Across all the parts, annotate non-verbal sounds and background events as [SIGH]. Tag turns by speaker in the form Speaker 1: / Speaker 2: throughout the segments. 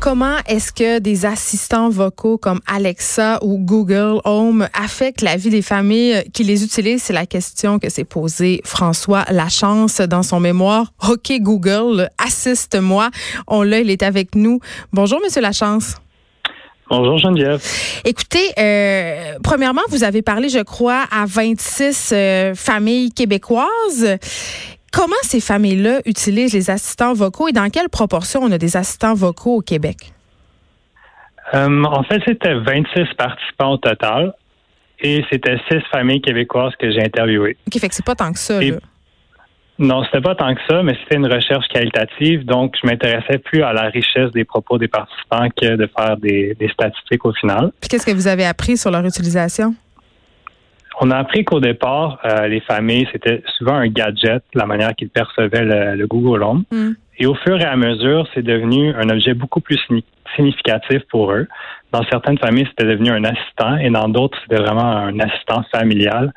Speaker 1: Comment est-ce que des assistants vocaux comme Alexa ou Google Home affectent la vie des familles qui les utilisent? C'est la question que s'est posée François Lachance dans son mémoire. OK Google, assiste-moi. On l'a, il est avec nous. Bonjour, Monsieur Lachance.
Speaker 2: Bonjour Geneviève.
Speaker 1: Écoutez, euh, premièrement, vous avez parlé, je crois, à 26 euh, familles québécoises. Comment ces familles-là utilisent les assistants vocaux et dans quelle proportion on a des assistants vocaux au Québec?
Speaker 2: Euh, en fait, c'était 26 participants au total et c'était six familles québécoises que j'ai interviewées.
Speaker 1: OK, fait que c'est pas tant que ça. là.
Speaker 2: Non, c'était pas tant que ça, mais c'était une recherche qualitative, donc je m'intéressais plus à la richesse des propos des participants que de faire des, des statistiques au final.
Speaker 1: Puis qu'est-ce que vous avez appris sur leur utilisation?
Speaker 2: On a appris qu'au départ, euh, les familles, c'était souvent un gadget, la manière qu'ils percevaient le, le Google Home.
Speaker 1: Hmm.
Speaker 2: Et au fur et à mesure, c'est devenu un objet beaucoup plus signi- significatif pour eux. Dans certaines familles, c'était devenu un assistant et dans d'autres, c'était vraiment un assistant familial.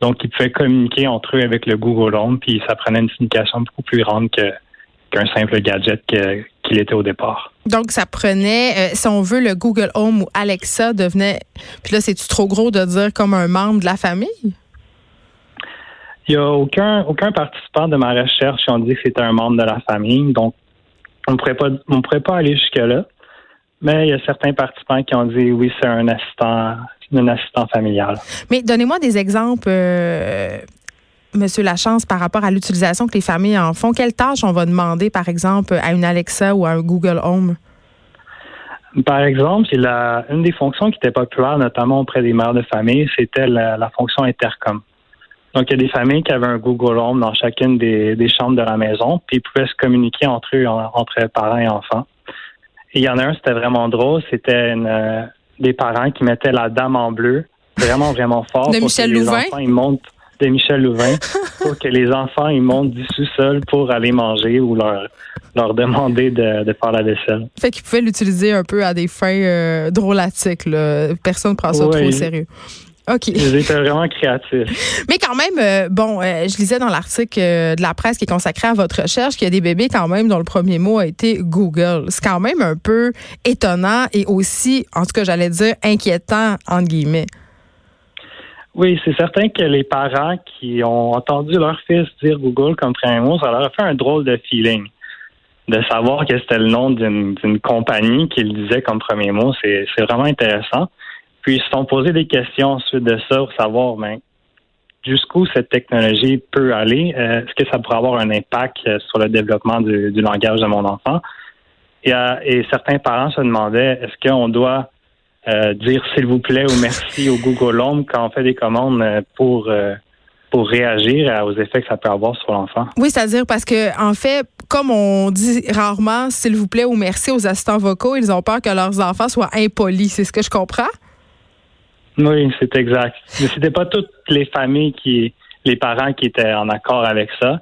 Speaker 2: Donc, ils pouvaient communiquer entre eux avec le Google Home, puis ça prenait une signification beaucoup plus grande que qu'un simple gadget que- qu'il était au départ.
Speaker 1: Donc, ça prenait, euh, si on veut, le Google Home ou Alexa devenait, puis là, c'est-tu trop gros de dire comme un membre de la famille?
Speaker 2: Il n'y a aucun, aucun participant de ma recherche qui ont dit que c'était un membre de la famille. Donc, on ne pourrait pas, on pourrait pas aller jusque-là. Mais il y a certains participants qui ont dit oui, c'est un assistant, un assistant familial.
Speaker 1: Mais donnez-moi des exemples, euh, Monsieur Lachance, par rapport à l'utilisation que les familles en font. Quelles tâches on va demander, par exemple, à une Alexa ou à un Google Home?
Speaker 2: Par exemple, il a, une des fonctions qui était populaire, notamment auprès des mères de famille, c'était la, la fonction intercom. Donc, il y a des familles qui avaient un Google Home dans chacune des, des chambres de la maison, puis ils pouvaient se communiquer entre eux, en- entre parents et enfants. Et il y en a un, c'était vraiment drôle, c'était euh, des parents qui mettaient la dame en bleu, vraiment, vraiment fort. [LAUGHS]
Speaker 1: De
Speaker 2: pour
Speaker 1: Michel
Speaker 2: que les
Speaker 1: Louvain?
Speaker 2: enfants, ils montent de Michel Louvain, [LAUGHS] pour que les enfants, ils montent du sous-sol pour aller manger ou leur, leur demander de, de faire la vaisselle.
Speaker 1: Fait qu'ils pouvaient l'utiliser un peu à des fins euh, drôlatiques. Là. Personne ne prend ça trop au sérieux. OK.
Speaker 2: Ils étaient vraiment créatifs. [LAUGHS]
Speaker 1: Mais quand même, euh, bon, euh, je lisais dans l'article euh, de la presse qui est consacré à votre recherche qu'il y a des bébés quand même dont le premier mot a été Google. C'est quand même un peu étonnant et aussi, en tout cas, j'allais dire inquiétant, entre guillemets.
Speaker 2: Oui, c'est certain que les parents qui ont entendu leur fils dire Google comme premier mot, ça leur a fait un drôle de feeling. De savoir que c'était le nom d'une compagnie qu'il disait comme premier mot, c'est vraiment intéressant. Puis ils se sont posé des questions ensuite de ça pour savoir ben, jusqu'où cette technologie peut aller. Euh, Est-ce que ça pourrait avoir un impact euh, sur le développement du, langage de mon enfant? Euh, et certains parents se demandaient est-ce qu'on doit euh, dire s'il vous plaît ou merci au Google Home quand on fait des commandes euh, pour euh, pour réagir aux effets que ça peut avoir sur l'enfant.
Speaker 1: Oui, c'est-à-dire parce que, en fait, comme on dit rarement, s'il vous plaît ou merci aux assistants vocaux, ils ont peur que leurs enfants soient impolis. C'est ce que je comprends?
Speaker 2: Oui, c'est exact. Mais c'était pas toutes les familles qui, les parents qui étaient en accord avec ça.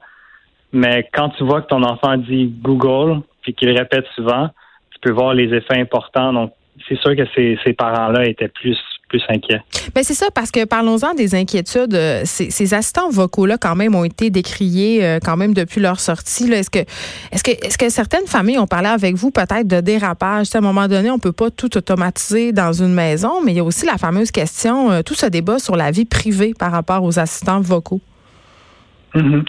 Speaker 2: Mais quand tu vois que ton enfant dit Google puis qu'il répète souvent, tu peux voir les effets importants. Donc, c'est sûr que ces, ces parents-là étaient plus plus inquiets.
Speaker 1: Ben c'est ça, parce que parlons-en des inquiétudes. euh, Ces, ces assistants vocaux-là, quand même, ont été décriés euh, quand même depuis leur sortie. Est-ce que, est-ce que, est-ce que certaines familles ont parlé avec vous peut-être de dérapage? À un moment donné, on peut pas tout automatiser dans une maison, mais il y a aussi la fameuse question, euh, tout ce débat sur la vie privée par rapport aux assistants vocaux.
Speaker 2: Mhm.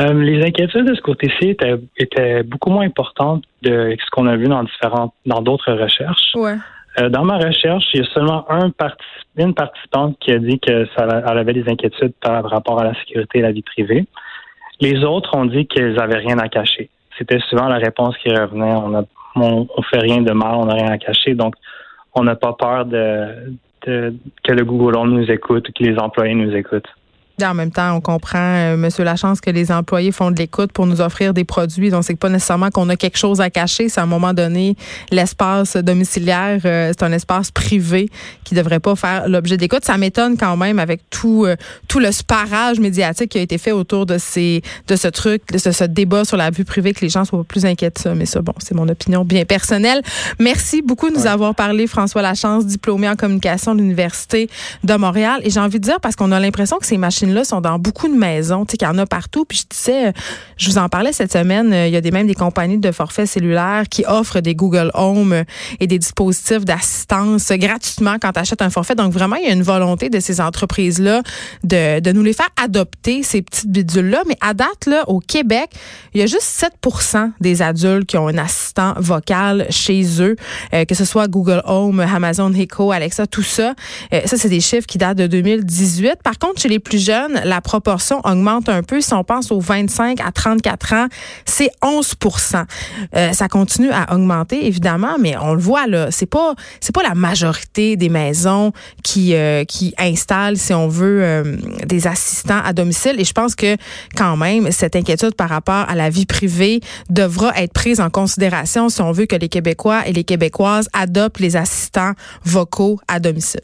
Speaker 2: Euh, les inquiétudes de ce côté-ci étaient, étaient beaucoup moins importantes de ce qu'on a vu dans différentes, dans d'autres recherches.
Speaker 1: Ouais.
Speaker 2: Euh, dans ma recherche, il y a seulement un particip- une participante qui a dit que ça, elle avait des inquiétudes par rapport à la sécurité et la vie privée. Les autres ont dit qu'ils avaient rien à cacher. C'était souvent la réponse qui revenait. On a, on, on fait rien de mal, on n'a rien à cacher, donc on n'a pas peur de, de- que le Google Home nous écoute ou que les employés nous écoutent.
Speaker 1: En même temps, on comprend, euh, Monsieur Lachance, que les employés font de l'écoute pour nous offrir des produits. Donc, c'est pas nécessairement qu'on a quelque chose à cacher. C'est à un moment donné, l'espace domiciliaire, euh, c'est un espace privé qui devrait pas faire l'objet d'écoute. Ça m'étonne quand même avec tout euh, tout le sparage médiatique qui a été fait autour de ces de ce truc, de ce, ce débat sur la vie privée, que les gens soient plus inquiets de ça. Mais ça, bon, c'est mon opinion bien personnelle. Merci beaucoup de nous
Speaker 2: Ouais.
Speaker 1: avoir parlé, François Lachance, diplômé en communication de l'Université de Montréal. Et j'ai envie de dire, parce qu'on a l'impression que ces machines machines-là sont dans beaucoup de maisons, tu sais, qu'il y en a partout. Puis je disais, je vous en parlais cette semaine, il y a des, même des compagnies de forfaits cellulaires qui offrent des Google Home et des dispositifs d'assistance gratuitement quand tu achètes un forfait. Donc vraiment, il y a une volonté de ces entreprises-là de, de nous les faire adopter, ces petites bidules-là. Mais à date, là, au Québec, il y a juste 7% des adultes qui ont un assistant vocal chez eux, euh, que ce soit Google Home, Amazon Echo, Alexa, tout ça. Euh, ça, c'est des chiffres qui datent de 2018. Par contre, chez les plus jeunes, la proportion augmente un peu. Si on pense aux 25 à 34 ans, c'est 11% euh, Ça continue à augmenter, évidemment, mais on le voit là, c'est pas c'est pas la majorité des maisons qui qui installent, si on veut, des assistants à domicile. Et je pense que quand même, cette inquiétude par rapport à la vie privée devra être prise en considération si on veut que les Québécois et les Québécoises adoptent les assistants vocaux à domicile.